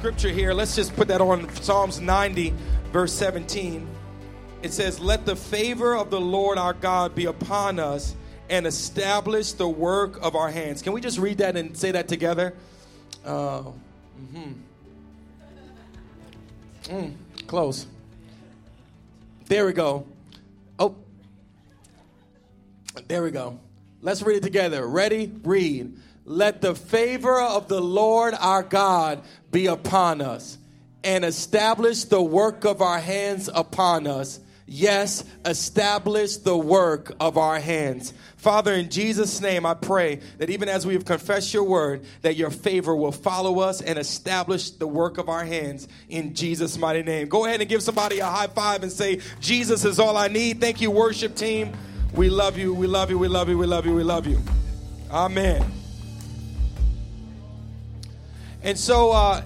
scripture here. Let's just put that on Psalms 90, verse 17. It says, Let the favor of the Lord our God be upon us and establish the work of our hands. Can we just read that and say that together? Uh, mm-hmm. mm, close. There we go. Oh, there we go. Let's read it together. Ready? Read. Let the favor of the Lord our God be upon us and establish the work of our hands upon us. Yes, establish the work of our hands. Father, in Jesus' name, I pray that even as we have confessed your word, that your favor will follow us and establish the work of our hands in Jesus' mighty name. Go ahead and give somebody a high five and say, Jesus is all I need. Thank you, worship team. We love you, we love you, we love you, we love you, we love you. Amen. And so, uh,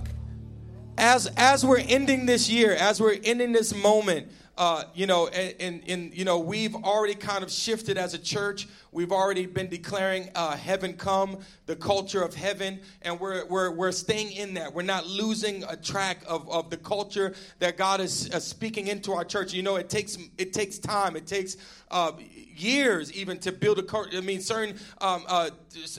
as as we're ending this year, as we're ending this moment, uh, you know, and, and, and, you know, we've already kind of shifted as a church. We've already been declaring uh, heaven come, the culture of heaven, and we're, we're, we're staying in that. We're not losing a track of, of the culture that God is uh, speaking into our church. You know, it takes it takes time. It takes uh, years even to build a culture. I mean, certain um, uh,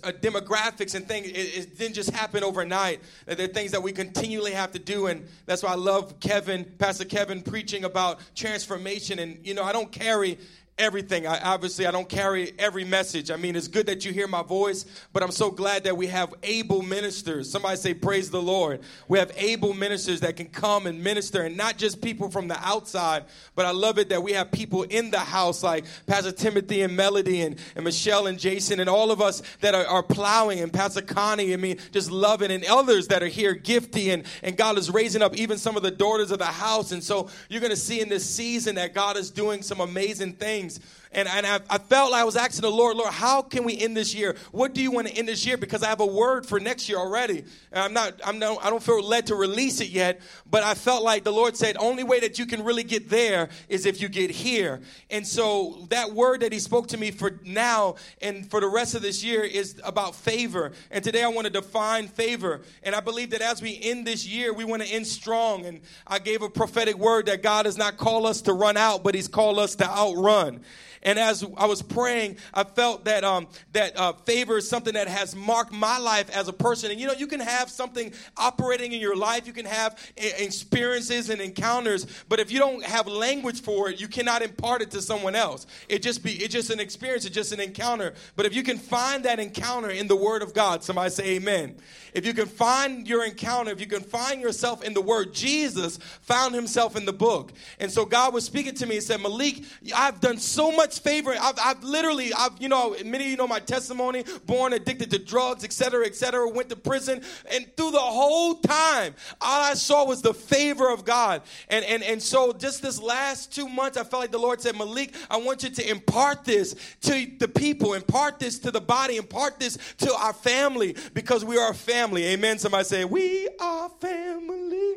uh, demographics and things. It, it, didn't just happen overnight. There are things that we continually have to do, and that's why I love Kevin, Pastor Kevin, preaching about transformation. And you know, I don't carry everything. I obviously I don't carry every message. I mean, it's good that you hear my voice, but I'm so glad that we have able ministers. Somebody say praise the Lord. We have able ministers that can come and minister and not just people from the outside, but I love it that we have people in the house like Pastor Timothy and Melody and, and Michelle and Jason and all of us that are, are plowing and Pastor Connie, I mean, just loving and others that are here gifty and, and God is raising up even some of the daughters of the house. And so you're going to see in this season that God is doing some amazing things things. And, and I, I felt like I was asking the Lord, Lord, how can we end this year? What do you want to end this year? Because I have a word for next year already. And I'm not, I'm no, I don't feel led to release it yet, but I felt like the Lord said, only way that you can really get there is if you get here. And so that word that He spoke to me for now and for the rest of this year is about favor. And today I want to define favor. And I believe that as we end this year, we want to end strong. And I gave a prophetic word that God has not called us to run out, but He's called us to outrun. And as I was praying, I felt that um, that uh, favor is something that has marked my life as a person. And you know, you can have something operating in your life, you can have experiences and encounters, but if you don't have language for it, you cannot impart it to someone else. It just be it's just an experience, it's just an encounter. But if you can find that encounter in the Word of God, somebody say Amen. If you can find your encounter, if you can find yourself in the Word, Jesus found Himself in the book. And so God was speaking to me and said, Malik, I've done so much favor. I've, I've literally, I've, you know, many of you know my testimony, born addicted to drugs, etc., etc., went to prison. And through the whole time, all I saw was the favor of God. And, and, and so just this last two months, I felt like the Lord said, Malik, I want you to impart this to the people, impart this to the body, impart this to our family because we are a family. Amen. Somebody say, We are family.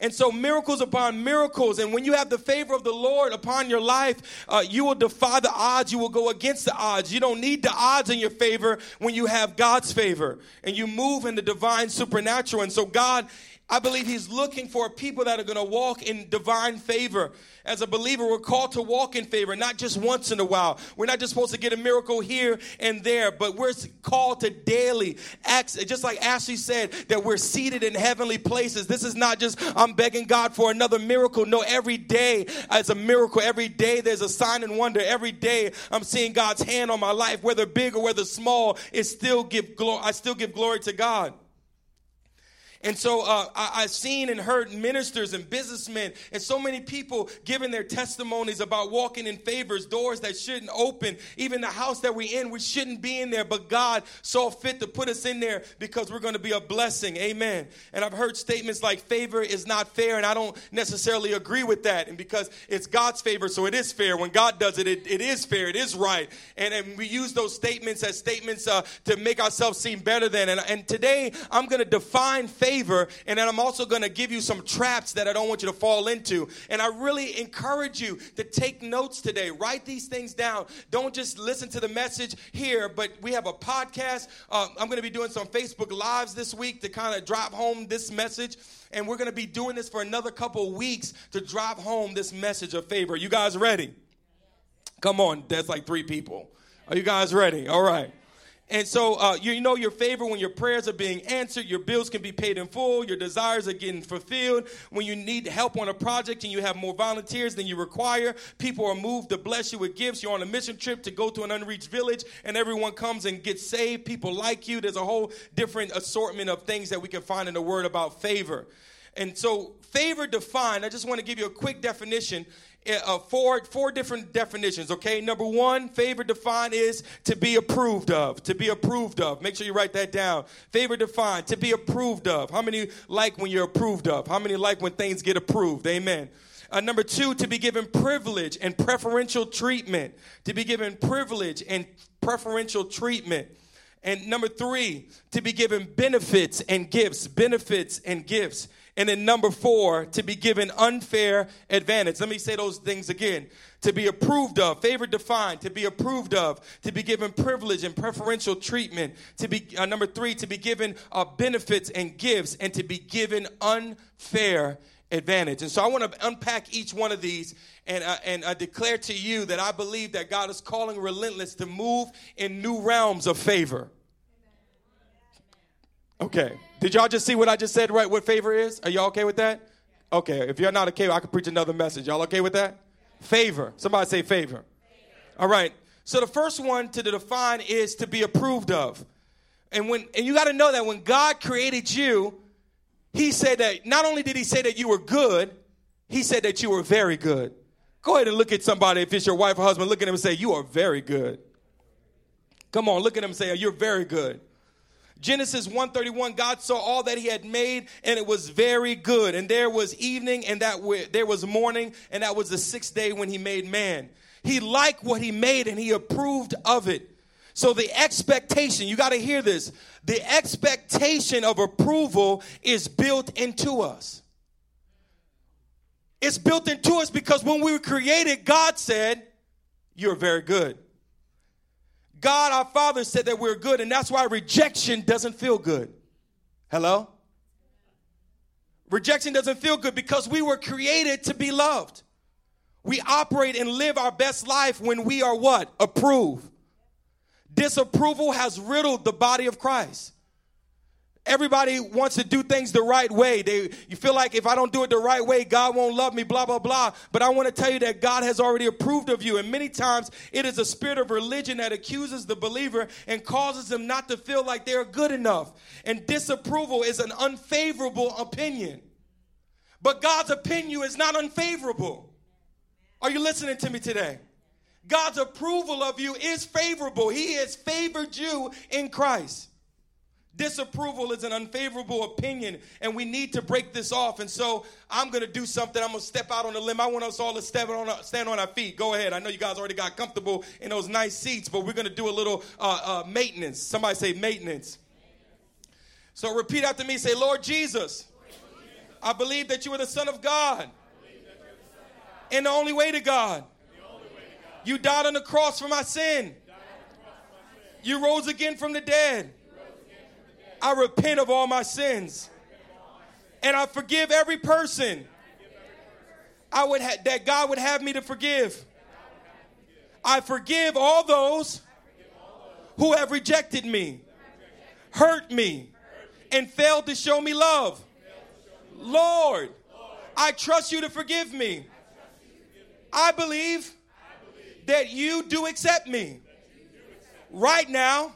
And so, miracles upon miracles. And when you have the favor of the Lord upon your life, uh, you will defy the odds. You will go against the odds. You don't need the odds in your favor when you have God's favor and you move in the divine supernatural. And so, God, I believe He's looking for people that are going to walk in divine favor as a believer, we're called to walk in favor, not just once in a while. We're not just supposed to get a miracle here and there, but we're called to daily acts. Just like Ashley said, that we're seated in heavenly places. This is not just, I'm begging God for another miracle. No, every day is a miracle. Every day there's a sign and wonder. Every day I'm seeing God's hand on my life, whether big or whether small, it still give glory. I still give glory to God. And so uh, I, have seen and heard ministers and businessmen and so many people giving their testimonies about walking in favors, doors that shouldn't open. Even the house that we're in, we shouldn't be in there, but God saw fit to put us in there because we're going to be a blessing. Amen. And I've heard statements like favor is not fair, and I don't necessarily agree with that. And because it's God's favor, so it is fair. When God does it, it, it is fair, it is right. And, and we use those statements as statements uh, to make ourselves seem better than. And, and today, I'm going to define favor favor, and then I'm also going to give you some traps that I don't want you to fall into. And I really encourage you to take notes today. Write these things down. Don't just listen to the message here, but we have a podcast. Uh, I'm going to be doing some Facebook Lives this week to kind of drop home this message. And we're going to be doing this for another couple weeks to drive home this message of favor. You guys ready? Come on, that's like three people. Are you guys ready? All right. And so uh, you, know your favor when your prayers are being answered, your bills can be paid in full, your desires are getting fulfilled. When you need help on a project and you have more volunteers than you require, people are moved to bless you with gifts. You're on a mission trip to go to an unreached village and everyone comes and gets saved. People like you. There's a whole different assortment of things that we can find in the word about favor. And so, favor defined, I just want to give you a quick definition uh, four, four different definitions, okay? Number one, favor defined is to be approved of. To be approved of. Make sure you write that down. Favor defined, to be approved of. How many like when you're approved of? How many like when things get approved? Amen. Uh, number two, to be given privilege and preferential treatment. To be given privilege and preferential treatment. And number three, to be given benefits and gifts. Benefits and gifts. And then number four, to be given unfair advantage. Let me say those things again. To be approved of, favored, defined, to be approved of, to be given privilege and preferential treatment. To be, uh, number three, to be given uh, benefits and gifts, and to be given unfair advantage. And so I want to unpack each one of these and, uh, and uh, declare to you that I believe that God is calling relentless to move in new realms of favor. Okay. Did y'all just see what I just said, right? What favor is? Are y'all okay with that? Okay. If you're not okay, I can preach another message. Y'all okay with that? Favor. Somebody say favor. favor. All right. So the first one to define is to be approved of. And when and you got to know that when God created you, he said that not only did he say that you were good, he said that you were very good. Go ahead and look at somebody if it's your wife or husband, look at him and say, "You are very good." Come on, look at him and say, "You're very good." Genesis 131 God saw all that he had made and it was very good and there was evening and that w- there was morning and that was the sixth day when he made man. He liked what he made and he approved of it. So the expectation, you got to hear this. The expectation of approval is built into us. It's built into us because when we were created, God said, You're very good. God our Father said that we're good, and that's why rejection doesn't feel good. Hello? Rejection doesn't feel good because we were created to be loved. We operate and live our best life when we are what? Approved. Disapproval has riddled the body of Christ. Everybody wants to do things the right way. They, you feel like if I don't do it the right way, God won't love me, blah, blah, blah. But I want to tell you that God has already approved of you. And many times it is a spirit of religion that accuses the believer and causes them not to feel like they're good enough. And disapproval is an unfavorable opinion. But God's opinion is not unfavorable. Are you listening to me today? God's approval of you is favorable. He has favored you in Christ. Disapproval is an unfavorable opinion, and we need to break this off. And so I'm going to do something. I'm going to step out on the limb. I want us all to step on our, stand on our feet. Go ahead. I know you guys already got comfortable in those nice seats, but we're going to do a little uh, uh, maintenance. Somebody say maintenance. So repeat after me. Say, Lord Jesus, I believe that you are the Son of God, and the only way to God. You died on the cross for my sin. You rose again from the dead. I repent of all my sins. And I forgive every person I would ha- that God would have me to forgive. I forgive all those who have rejected me, hurt me, and failed to show me love. Lord, I trust you to forgive me. I believe that you do accept me right now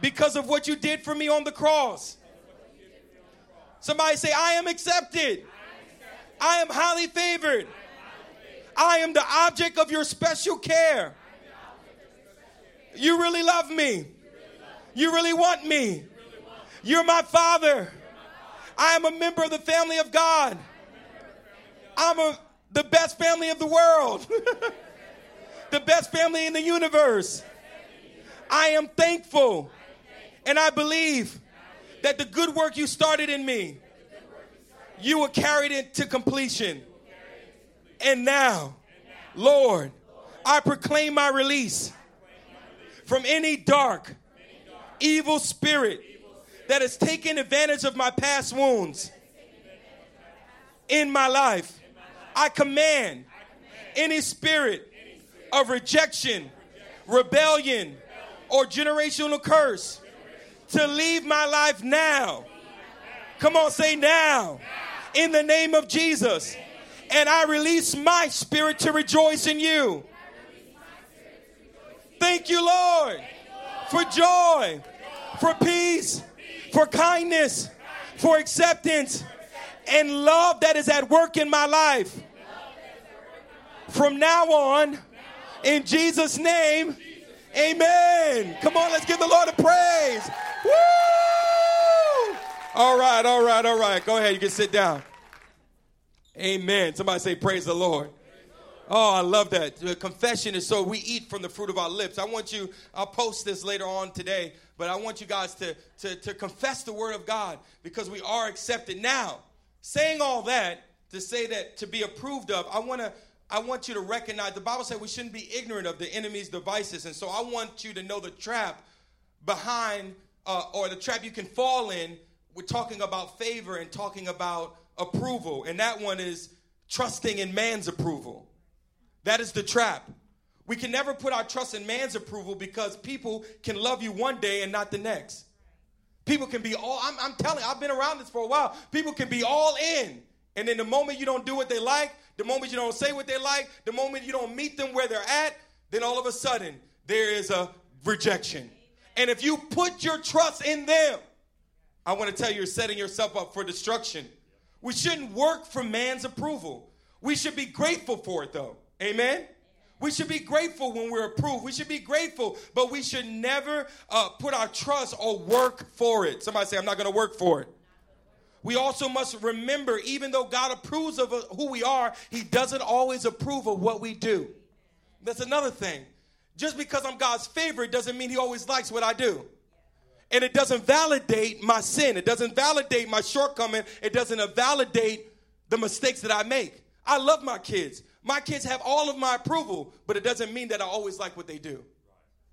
because of what you did for me on the cross. Somebody say, I am accepted. I am highly favored. I am the object of your special care. You really love me. You really want me. You're my father. I am a member of the family of God. I'm a, the best family of the world, the best family in the universe. I am thankful and I believe that the good work you started in me, You carry it into completion. And now, Lord, I proclaim my release from any dark, evil spirit that has taken advantage of my past wounds in my life. I command any spirit of rejection, rebellion, or generational curse to leave my life now. Come on, say now. In the name of Jesus. And I release my spirit to rejoice in you. Thank you, Lord, for joy, for peace, for kindness, for acceptance, and love that is at work in my life. From now on, in Jesus' name, amen. Come on, let's give the Lord a praise. Woo! All right, all right, all right. Go ahead, you can sit down. Amen. Somebody say, Praise the Lord. Oh, I love that. The confession is so we eat from the fruit of our lips. I want you, I'll post this later on today, but I want you guys to, to, to confess the word of God because we are accepted. Now, saying all that to say that to be approved of, I want to I want you to recognize the Bible said we shouldn't be ignorant of the enemy's devices. And so I want you to know the trap behind uh, or the trap you can fall in. We're talking about favor and talking about approval. And that one is trusting in man's approval. That is the trap. We can never put our trust in man's approval because people can love you one day and not the next. People can be all, I'm, I'm telling I've been around this for a while. People can be all in. And then the moment you don't do what they like, the moment you don't say what they like, the moment you don't meet them where they're at, then all of a sudden there is a rejection. And if you put your trust in them, I want to tell you, you're setting yourself up for destruction. We shouldn't work for man's approval. We should be grateful for it, though. Amen? We should be grateful when we're approved. We should be grateful, but we should never uh, put our trust or work for it. Somebody say, I'm not going to work for it. We also must remember, even though God approves of uh, who we are, He doesn't always approve of what we do. That's another thing. Just because I'm God's favorite doesn't mean He always likes what I do. And it doesn't validate my sin. It doesn't validate my shortcoming. It doesn't validate the mistakes that I make. I love my kids. My kids have all of my approval, but it doesn't mean that I always like what they do.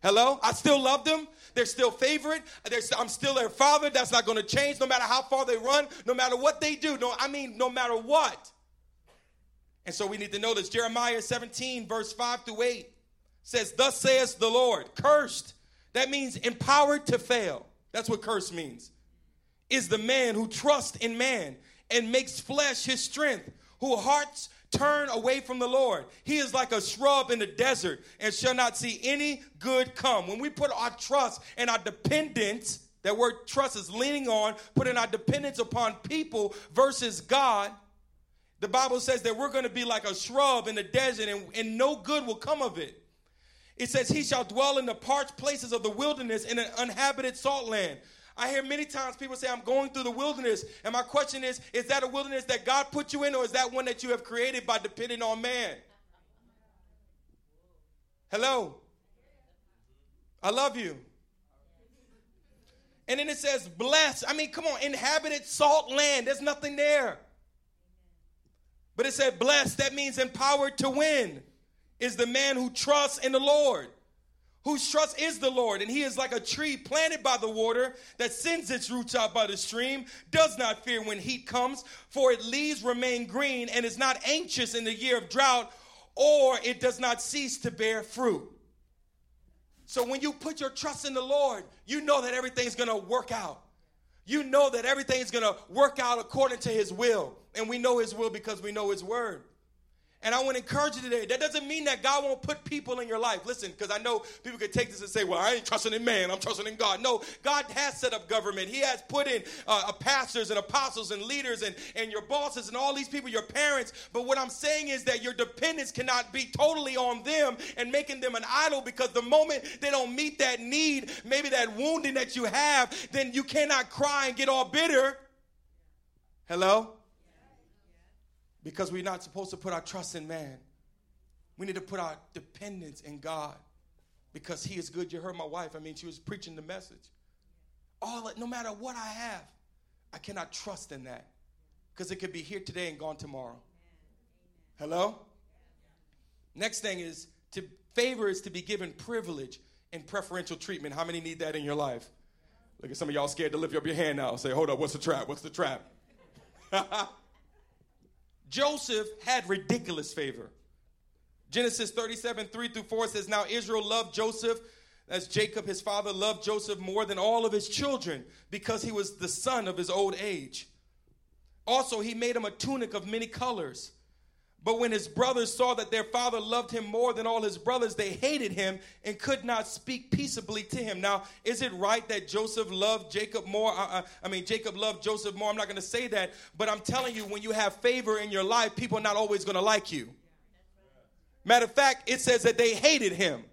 Hello? I still love them. They're still favorite. They're, I'm still their father. That's not going to change no matter how far they run, no matter what they do. No, I mean, no matter what. And so we need to know this. Jeremiah 17, verse 5 through 8 says, Thus says the Lord, cursed. That means empowered to fail. That's what curse means. Is the man who trusts in man and makes flesh his strength, who hearts turn away from the Lord. He is like a shrub in the desert and shall not see any good come. When we put our trust and our dependence, that word trust is leaning on, putting our dependence upon people versus God, the Bible says that we're going to be like a shrub in the desert and, and no good will come of it. It says, He shall dwell in the parched places of the wilderness in an uninhabited salt land. I hear many times people say, I'm going through the wilderness. And my question is, is that a wilderness that God put you in, or is that one that you have created by depending on man? Hello? I love you. And then it says, blessed. I mean, come on, inhabited salt land. There's nothing there. But it said, blessed. That means empowered to win is the man who trusts in the Lord whose trust is the Lord, and he is like a tree planted by the water that sends its roots out by the stream, does not fear when heat comes, for its leaves remain green, and is not anxious in the year of drought, or it does not cease to bear fruit. So when you put your trust in the Lord, you know that everything's gonna work out. You know that everything's gonna work out according to his will. And we know his will because we know his word. And I want to encourage you today. That doesn't mean that God won't put people in your life. Listen, because I know people could take this and say, well, I ain't trusting in man, I'm trusting in God. No, God has set up government. He has put in uh, pastors and apostles and leaders and, and your bosses and all these people, your parents. But what I'm saying is that your dependence cannot be totally on them and making them an idol because the moment they don't meet that need, maybe that wounding that you have, then you cannot cry and get all bitter. Hello? Because we're not supposed to put our trust in man. We need to put our dependence in God because He is good. You heard my wife. I mean, she was preaching the message. All no matter what I have, I cannot trust in that. because it could be here today and gone tomorrow. Hello? Next thing is to favor is to be given privilege and preferential treatment. How many need that in your life? Look at some of y'all scared to lift up your hand now. Say, hold up, what's the trap? What's the trap? Joseph had ridiculous favor. Genesis 37, 3 through 4 says, Now Israel loved Joseph as Jacob, his father, loved Joseph more than all of his children because he was the son of his old age. Also, he made him a tunic of many colors. But when his brothers saw that their father loved him more than all his brothers, they hated him and could not speak peaceably to him. Now, is it right that Joseph loved Jacob more? I, I, mean, Jacob loved Joseph more. I'm not going to say that, but I'm telling you, when you have favor in your life, people are not always going to like you. Matter of fact, it says that they hated him.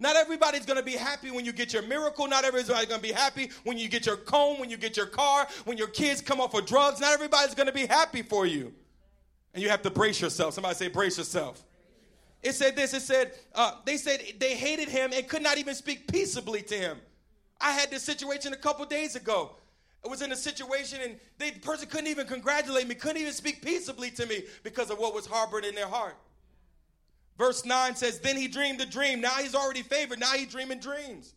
Not everybody's going to be happy when you get your miracle. Not everybody's going to be happy when you get your comb, when you get your car, when your kids come off of drugs. Not everybody's going to be happy for you. And you have to brace yourself. Somebody say, brace yourself. It said this it said, uh, they said they hated him and could not even speak peaceably to him. I had this situation a couple days ago. I was in a situation and the person couldn't even congratulate me, couldn't even speak peaceably to me because of what was harbored in their heart. Verse 9 says, Then he dreamed a dream. Now he's already favored. Now he's dreaming dreams.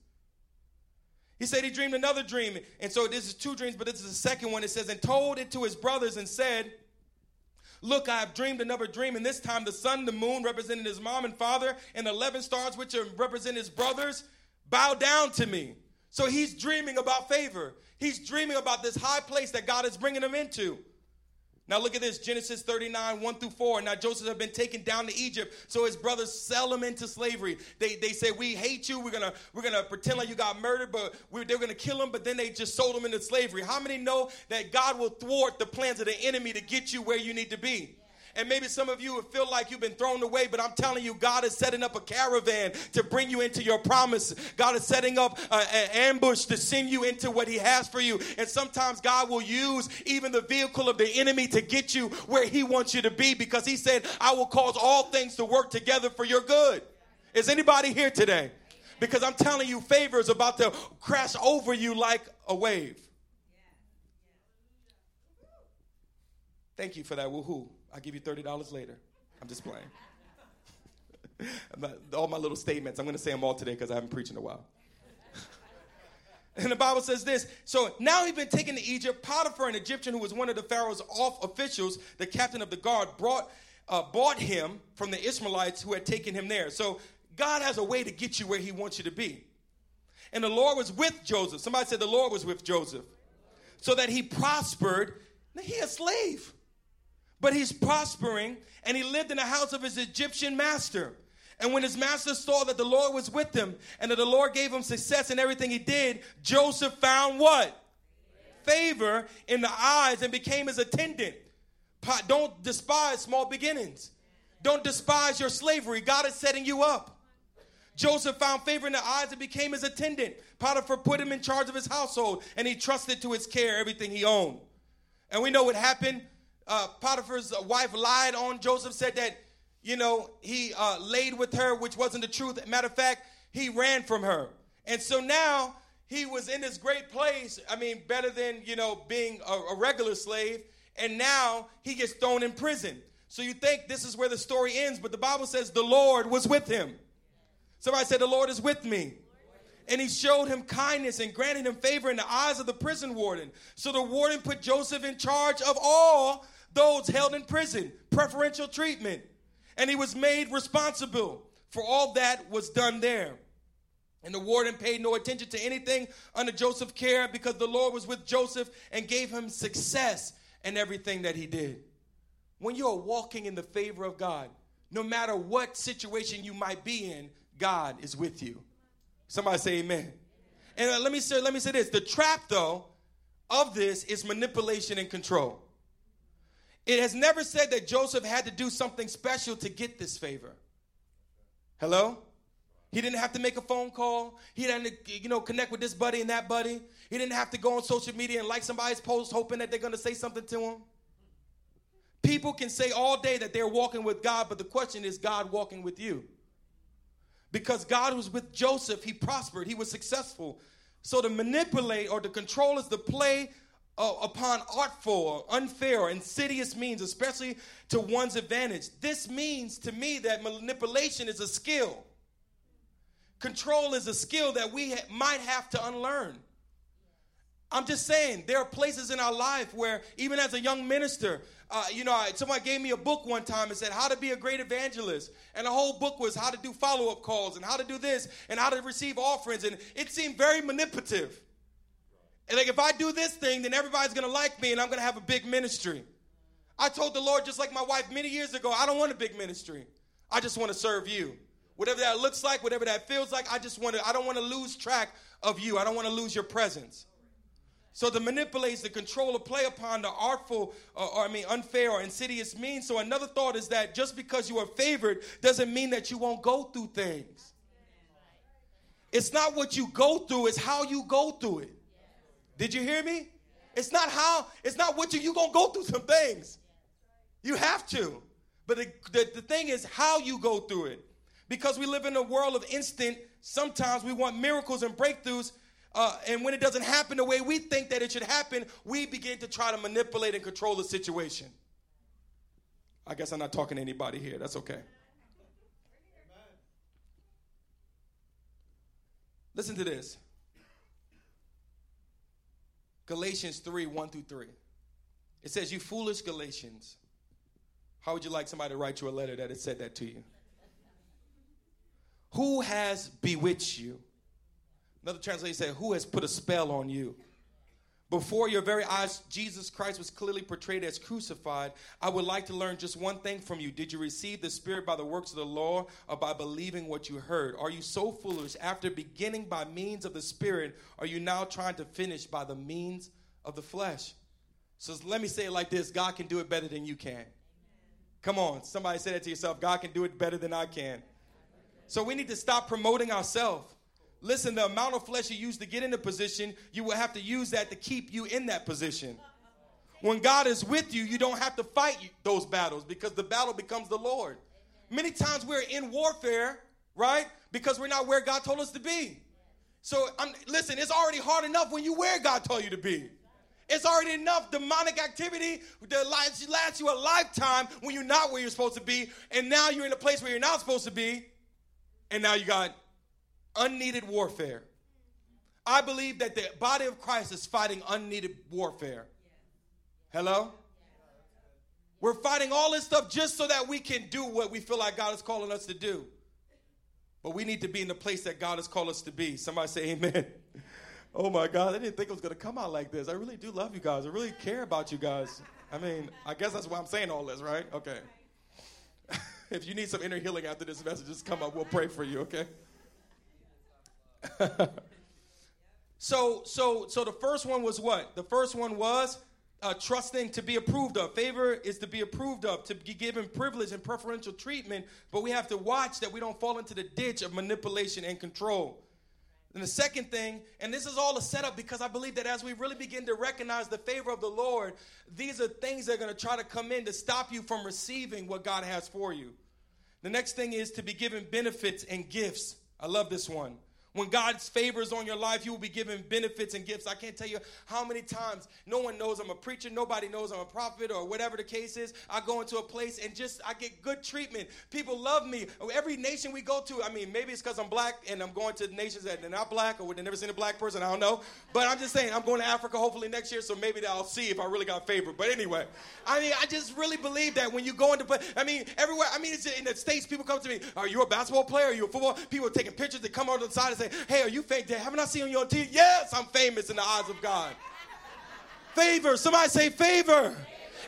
He said he dreamed another dream. And so this is two dreams, but this is the second one. It says, And told it to his brothers and said, Look, I have dreamed another dream, and this time the sun, the moon, representing his mom and father, and 11 stars, which represent his brothers, bow down to me. So he's dreaming about favor. He's dreaming about this high place that God is bringing him into. Now look at this Genesis 39, 1 through 4. Now Joseph had been taken down to Egypt, so his brothers sell him into slavery. They, they say, We hate you. We're gonna, we're gonna pretend like you got murdered, but we, they're gonna kill him, but then they just sold him into slavery. How many know that God will thwart the plans of the enemy to get you where you need to be? And maybe some of you feel like you've been thrown away, but I'm telling you, God is setting up a caravan to bring you into your promise. God is setting up an ambush to send you into what He has for you. And sometimes God will use even the vehicle of the enemy to get you where He wants you to be because He said, I will cause all things to work together for your good. Is anybody here today? Because I'm telling you, favor is about to crash over you like a wave. Thank you for that woohoo. I'll give you $30 later. I'm just playing. all my little statements, I'm going to say them all today because I haven't preached in a while. and the Bible says this So now he's been taken to Egypt. Potiphar, an Egyptian who was one of the Pharaoh's off officials, the captain of the guard, brought, uh, bought him from the Ishmaelites who had taken him there. So God has a way to get you where he wants you to be. And the Lord was with Joseph. Somebody said the Lord was with Joseph. So that he prospered. Now he a slave but he's prospering and he lived in the house of his Egyptian master. And when his master saw that the Lord was with him and that the Lord gave him success in everything he did, Joseph found what? Favor in the eyes and became his attendant. Don't despise small beginnings. Don't despise your slavery. God is setting you up. Joseph found favor in the eyes and became his attendant. Potiphar put him in charge of his household and he trusted to his care everything he owned. And we know what happened uh, Potiphar's wife lied on Joseph, said that, you know, he uh, laid with her, which wasn't the truth. Matter of fact, he ran from her. And so now he was in this great place. I mean, better than, you know, being a, a regular slave. And now he gets thrown in prison. So you think this is where the story ends, but the Bible says the Lord was with him. Somebody said, The Lord is with me and he showed him kindness and granted him favor in the eyes of the prison warden. So the warden put Joseph in charge of all those held in prison, preferential treatment. And he was made responsible for all that was done there. And the warden paid no attention to anything under Joseph's care because the Lord was with Joseph and gave him success in everything that he did. When you're walking in the favor of God, no matter what situation you might be in, God is with you. Somebody say amen. And uh, let me say, let me say this: the trap, though, of this is manipulation and control. It has never said that Joseph had to do something special to get this favor. Hello? He didn't have to make a phone call. He didn't, you know, connect with this buddy and that buddy. He didn't have to go on social media and like somebody's post hoping that they're going to say something to him. People can say all day that they're walking with God, but the question is God walking with you? Because God was with Joseph, he prospered, he was successful. So to manipulate or to control is to play uh, upon artful, unfair, or insidious means, especially to one's advantage. This means to me that manipulation is a skill. Control is a skill that we ha- might have to unlearn. I'm just saying, there are places in our life where, even as a young minister, uh, you know, somebody gave me a book one time and said how to be a great evangelist, and the whole book was how to do follow-up calls and how to do this and how to receive offerings, and it seemed very manipulative. And like, if I do this thing, then everybody's gonna like me, and I'm gonna have a big ministry. I told the Lord, just like my wife many years ago, I don't want a big ministry. I just want to serve you. Whatever that looks like, whatever that feels like, I just want to. I don't want to lose track of you. I don't want to lose your presence. So the manipulates, the control, or play upon the artful, uh, or I mean, unfair or insidious means. So another thought is that just because you are favored doesn't mean that you won't go through things. It's not what you go through; it's how you go through it. Did you hear me? It's not how. It's not what you you gonna go through some things. You have to, but the, the, the thing is how you go through it. Because we live in a world of instant. Sometimes we want miracles and breakthroughs uh, and when it doesn't happen the way we think that it should happen, we begin to try to manipulate and control the situation. I guess I'm not talking to anybody here. That's okay. Listen to this Galatians 3 1 through 3. It says, You foolish Galatians. How would you like somebody to write you a letter that had said that to you? Who has bewitched you? Another translation said, Who has put a spell on you? Before your very eyes, Jesus Christ was clearly portrayed as crucified. I would like to learn just one thing from you. Did you receive the Spirit by the works of the law or by believing what you heard? Are you so foolish? After beginning by means of the Spirit, are you now trying to finish by the means of the flesh? So let me say it like this God can do it better than you can. Come on, somebody say that to yourself God can do it better than I can. So we need to stop promoting ourselves. Listen, the amount of flesh you use to get in a position, you will have to use that to keep you in that position. When God is with you, you don't have to fight those battles because the battle becomes the Lord. Many times we're in warfare, right? Because we're not where God told us to be. So, I'm, listen, it's already hard enough when you where God told you to be. It's already enough demonic activity that lasts you a lifetime when you're not where you're supposed to be, and now you're in a place where you're not supposed to be, and now you got unneeded warfare. I believe that the body of Christ is fighting unneeded warfare. Hello? We're fighting all this stuff just so that we can do what we feel like God is calling us to do. But we need to be in the place that God has called us to be. Somebody say amen. Oh my God, I didn't think it was going to come out like this. I really do love you guys. I really care about you guys. I mean, I guess that's why I'm saying all this, right? Okay. if you need some inner healing after this message, just come up. We'll pray for you, okay? so, so, so the first one was what? The first one was uh, trusting to be approved of. Favor is to be approved of, to be given privilege and preferential treatment, but we have to watch that we don't fall into the ditch of manipulation and control. And the second thing, and this is all a setup because I believe that as we really begin to recognize the favor of the Lord, these are things that are going to try to come in to stop you from receiving what God has for you. The next thing is to be given benefits and gifts. I love this one. When God's favor is on your life, you will be given benefits and gifts. I can't tell you how many times no one knows I'm a preacher, nobody knows I'm a prophet, or whatever the case is. I go into a place and just I get good treatment. People love me. Every nation we go to, I mean, maybe it's because I'm black and I'm going to nations that are not black or they've never seen a black person. I don't know. But I'm just saying, I'm going to Africa hopefully next year, so maybe I'll see if I really got favor. But anyway, I mean, I just really believe that when you go into, I mean, everywhere, I mean, it's in the States, people come to me, are you a basketball player? Are you a football? People are taking pictures, they come over to the side and say, say, Hey, are you famous? Haven't I seen you on TV? Yes, I'm famous in the eyes of God. favor. Somebody say favor.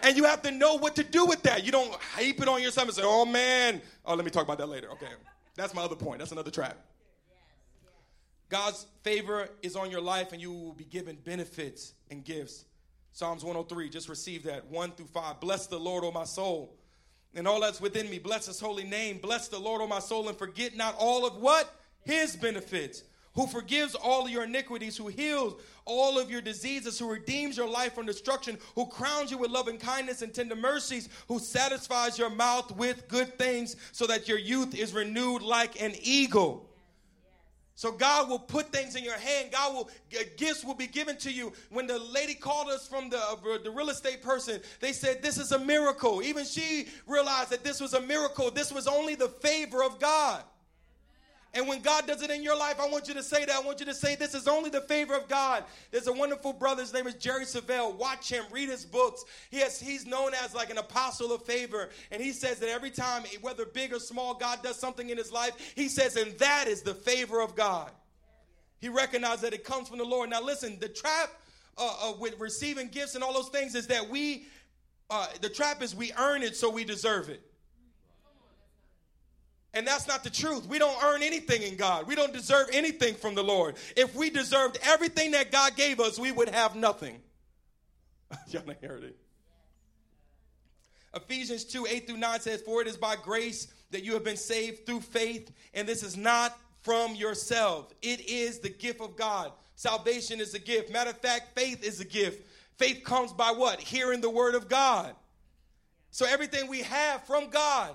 And you have to know what to do with that. You don't heap it on yourself and say, Oh man. Oh, let me talk about that later. Okay. That's my other point. That's another trap. God's favor is on your life and you will be given benefits and gifts. Psalms 103, just receive that. 1 through 5. Bless the Lord, O my soul, and all that's within me. Bless his holy name. Bless the Lord, O my soul, and forget not all of what? His benefits, who forgives all your iniquities, who heals all of your diseases, who redeems your life from destruction, who crowns you with loving kindness and tender mercies, who satisfies your mouth with good things so that your youth is renewed like an eagle. So God will put things in your hand. God will gifts will be given to you. When the lady called us from the uh, the real estate person, they said this is a miracle. Even she realized that this was a miracle. This was only the favor of God. And when God does it in your life, I want you to say that. I want you to say, This is only the favor of God. There's a wonderful brother. His name is Jerry Savelle. Watch him, read his books. He has, he's known as like an apostle of favor. And he says that every time, whether big or small, God does something in his life, he says, And that is the favor of God. He recognized that it comes from the Lord. Now, listen, the trap uh, uh, with receiving gifts and all those things is that we, uh, the trap is we earn it so we deserve it. And that's not the truth. We don't earn anything in God. We don't deserve anything from the Lord. If we deserved everything that God gave us, we would have nothing. Y'all heard it. Ephesians 2 8 through 9 says, For it is by grace that you have been saved through faith, and this is not from yourself. It is the gift of God. Salvation is a gift. Matter of fact, faith is a gift. Faith comes by what? Hearing the word of God. So everything we have from God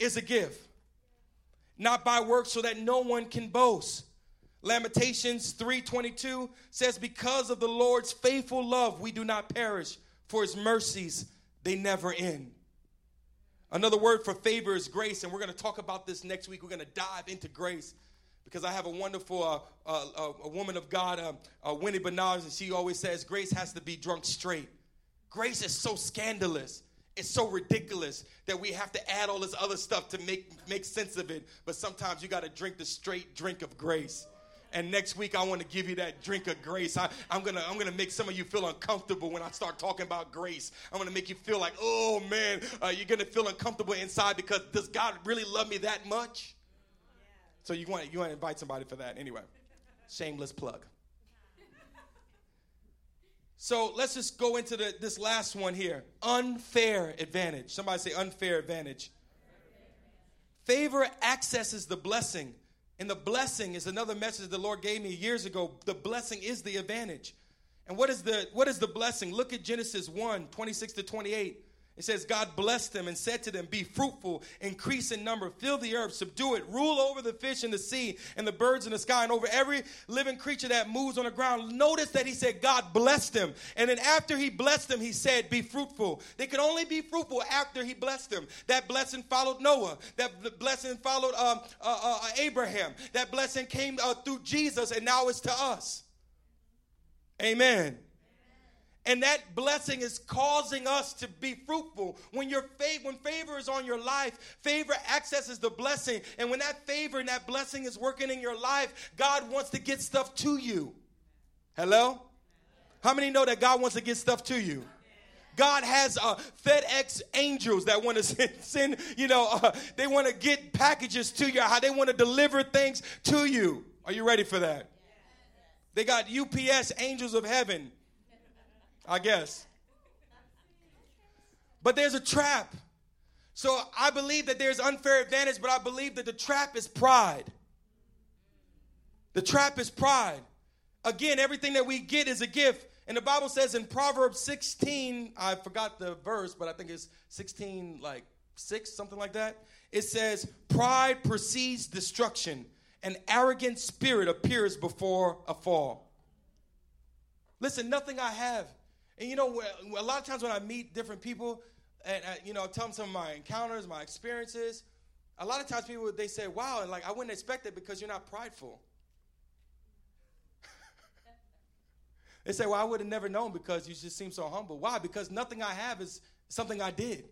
is a gift not by works so that no one can boast. Lamentations 3:22 says because of the Lord's faithful love we do not perish for his mercies they never end. Another word for favor is grace and we're going to talk about this next week. We're going to dive into grace because I have a wonderful uh, uh, uh, a woman of God, uh, uh, Winnie Bernard, and she always says grace has to be drunk straight. Grace is so scandalous it's so ridiculous that we have to add all this other stuff to make make sense of it. But sometimes you got to drink the straight drink of grace. And next week I want to give you that drink of grace. I, am gonna I'm gonna make some of you feel uncomfortable when I start talking about grace. I'm gonna make you feel like, oh man, uh, you're gonna feel uncomfortable inside because does God really love me that much? So you want you want to invite somebody for that anyway. Shameless plug. So let's just go into the, this last one here unfair advantage. Somebody say unfair advantage. Favor accesses the blessing. And the blessing is another message the Lord gave me years ago. The blessing is the advantage. And what is the what is the blessing? Look at Genesis 1, 26 to 28. It says, God blessed them and said to them, Be fruitful, increase in number, fill the earth, subdue it, rule over the fish in the sea and the birds in the sky, and over every living creature that moves on the ground. Notice that he said, God blessed them. And then after he blessed them, he said, Be fruitful. They could only be fruitful after he blessed them. That blessing followed Noah. That blessing followed um, uh, uh, Abraham. That blessing came uh, through Jesus, and now it's to us. Amen. And that blessing is causing us to be fruitful. When your faith, when favor is on your life, favor accesses the blessing. And when that favor and that blessing is working in your life, God wants to get stuff to you. Hello? How many know that God wants to get stuff to you? God has uh, FedEx angels that want to send, send you know, uh, they want to get packages to you, how they want to deliver things to you. Are you ready for that? They got UPS angels of heaven I guess. But there's a trap. So I believe that there's unfair advantage, but I believe that the trap is pride. The trap is pride. Again, everything that we get is a gift. And the Bible says in Proverbs 16, I forgot the verse, but I think it's 16, like 6, something like that. It says, Pride precedes destruction, an arrogant spirit appears before a fall. Listen, nothing I have and you know, a lot of times when I meet different people, and uh, you know, tell them some of my encounters, my experiences. A lot of times people they say, "Wow," and like I wouldn't expect it because you're not prideful. they say, "Well, I would have never known because you just seem so humble." Why? Because nothing I have is something I did.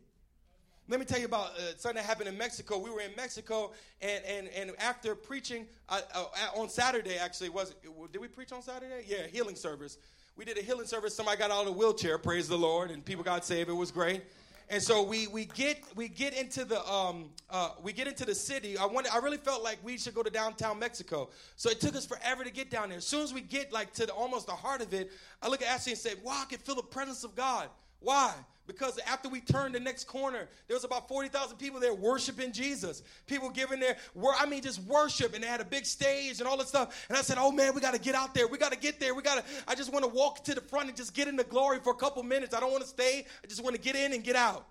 Let me tell you about uh, something that happened in Mexico. We were in Mexico, and and and after preaching uh, uh, on Saturday, actually, was did we preach on Saturday? Yeah, healing service we did a healing service. Somebody got out of a wheelchair, praise the Lord, and people got saved. It was great. And so we we get we get into the um uh, we get into the city. I wanted I really felt like we should go to downtown Mexico. So it took us forever to get down there. As soon as we get like to the, almost the heart of it, I look at Ashley and say, "Wow, I can feel the presence of God." Why? Because after we turned the next corner, there was about 40,000 people there worshiping Jesus. People giving their, I mean, just worship. And they had a big stage and all this stuff. And I said, oh man, we got to get out there. We got to get there. We got to, I just want to walk to the front and just get in the glory for a couple minutes. I don't want to stay. I just want to get in and get out.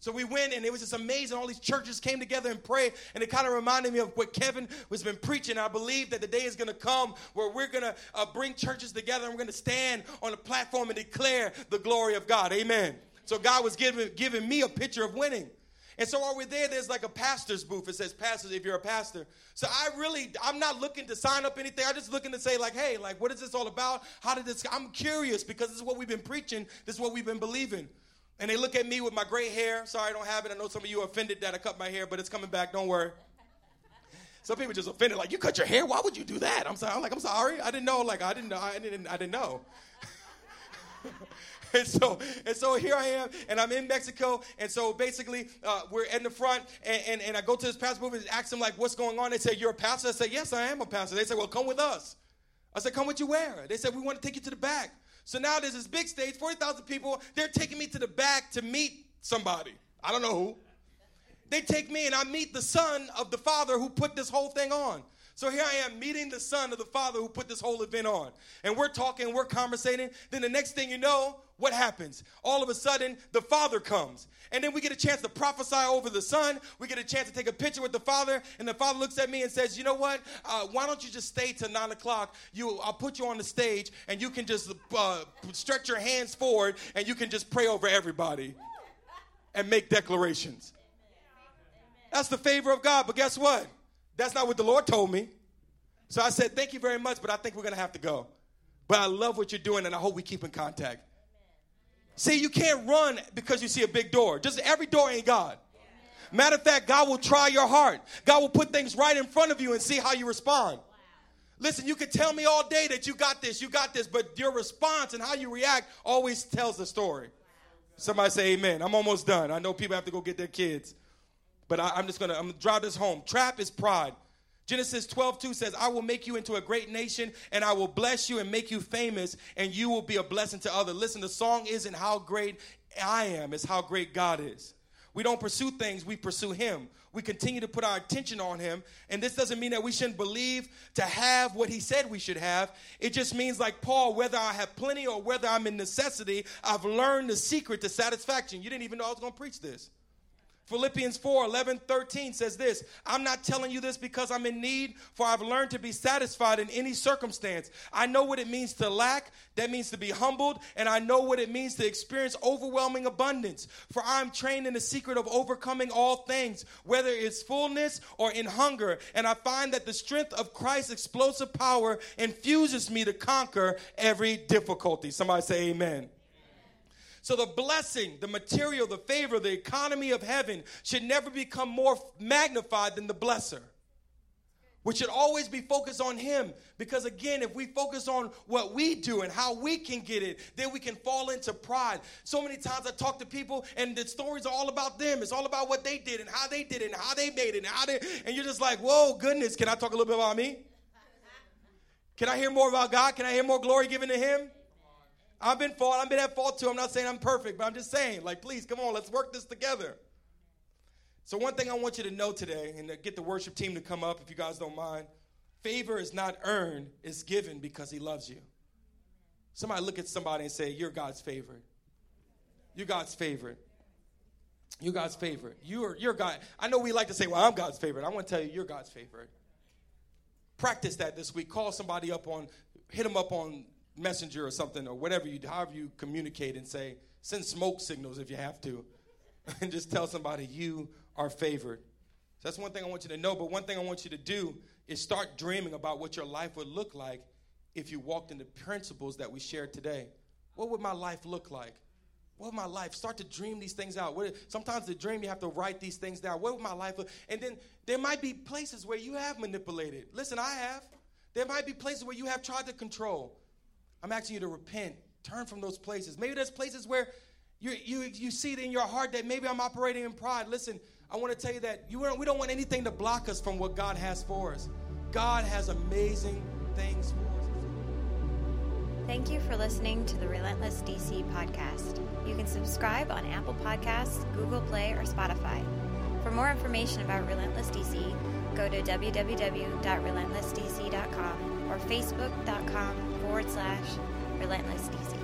So we went, and it was just amazing. All these churches came together and prayed, and it kind of reminded me of what Kevin was been preaching. I believe that the day is going to come where we're going to uh, bring churches together, and we're going to stand on a platform and declare the glory of God. Amen. So God was giving giving me a picture of winning. And so while we're there, there's like a pastor's booth. It says pastors if you're a pastor. So I really, I'm not looking to sign up anything. I'm just looking to say, like, hey, like, what is this all about? How did this? I'm curious because this is what we've been preaching. This is what we've been believing. And they look at me with my gray hair. Sorry, I don't have it. I know some of you are offended that I cut my hair, but it's coming back. Don't worry. Some people just offended, like, you cut your hair? Why would you do that? I'm sorry. I'm like, I'm sorry. I didn't know. Like, I didn't know. I didn't, I didn't know. and so and so here I am, and I'm in Mexico, and so basically uh, we're in the front, and, and, and, I go to this pastor and ask him like, "What's going on?" They say, "You're a pastor." I say, "Yes, I am a pastor." They say, "Well, come with us." I said, "Come with you where?" They said, "We want to take you to the back." So now there's this big stage, forty thousand people. They're taking me to the back to meet somebody. I don't know who. They take me, and I meet the son of the father who put this whole thing on. So here I am meeting the son of the father who put this whole event on. And we're talking, we're conversating. Then the next thing you know, what happens? All of a sudden, the father comes. And then we get a chance to prophesy over the son. We get a chance to take a picture with the father. And the father looks at me and says, You know what? Uh, why don't you just stay till nine o'clock? You, I'll put you on the stage and you can just uh, stretch your hands forward and you can just pray over everybody and make declarations. That's the favor of God. But guess what? That's not what the Lord told me. So I said, Thank you very much, but I think we're going to have to go. But I love what you're doing, and I hope we keep in contact. See, you can't run because you see a big door. Just every door ain't God. Matter of fact, God will try your heart. God will put things right in front of you and see how you respond. Listen, you can tell me all day that you got this, you got this, but your response and how you react always tells the story. Somebody say amen. I'm almost done. I know people have to go get their kids. But I, am just gonna I'm gonna drive this home. Trap is pride. Genesis 12, 2 says, I will make you into a great nation, and I will bless you and make you famous, and you will be a blessing to others. Listen, the song isn't how great I am, it's how great God is. We don't pursue things, we pursue Him. We continue to put our attention on Him. And this doesn't mean that we shouldn't believe to have what He said we should have. It just means, like Paul, whether I have plenty or whether I'm in necessity, I've learned the secret to satisfaction. You didn't even know I was going to preach this. Philippians 4 11, 13 says this I'm not telling you this because I'm in need, for I've learned to be satisfied in any circumstance. I know what it means to lack, that means to be humbled, and I know what it means to experience overwhelming abundance. For I'm trained in the secret of overcoming all things, whether it's fullness or in hunger, and I find that the strength of Christ's explosive power infuses me to conquer every difficulty. Somebody say, Amen. So the blessing, the material, the favor, the economy of heaven should never become more magnified than the blesser. We should always be focused on Him because, again, if we focus on what we do and how we can get it, then we can fall into pride. So many times I talk to people and the stories are all about them. It's all about what they did and how they did it and how they made it and how they, and you're just like, whoa, goodness, can I talk a little bit about me? Can I hear more about God? Can I hear more glory given to Him? I've been fault. I've been at fault too. I'm not saying I'm perfect, but I'm just saying, like, please, come on, let's work this together. So, one thing I want you to know today, and to get the worship team to come up if you guys don't mind favor is not earned, it's given because He loves you. Somebody look at somebody and say, You're God's favorite. You're God's favorite. You're God's favorite. You're, you're God. I know we like to say, Well, I'm God's favorite. I want to tell you, you're God's favorite. Practice that this week. Call somebody up on, hit them up on messenger or something or whatever you however you communicate and say send smoke signals if you have to and just tell somebody you are favored. So that's one thing i want you to know but one thing i want you to do is start dreaming about what your life would look like if you walked in the principles that we shared today. What would my life look like? What would my life start to dream these things out. What, sometimes the dream you have to write these things down. What would my life look and then there might be places where you have manipulated. Listen i have. There might be places where you have tried to control I'm asking you to repent, turn from those places. Maybe there's places where you, you, you see it in your heart that maybe I'm operating in pride. Listen, I want to tell you that you, we don't want anything to block us from what God has for us. God has amazing things for us. Thank you for listening to the Relentless DC podcast. You can subscribe on Apple Podcasts, Google Play, or Spotify. For more information about Relentless DC, go to www.relentlessdc.com or facebook.com forward slash relentless DC.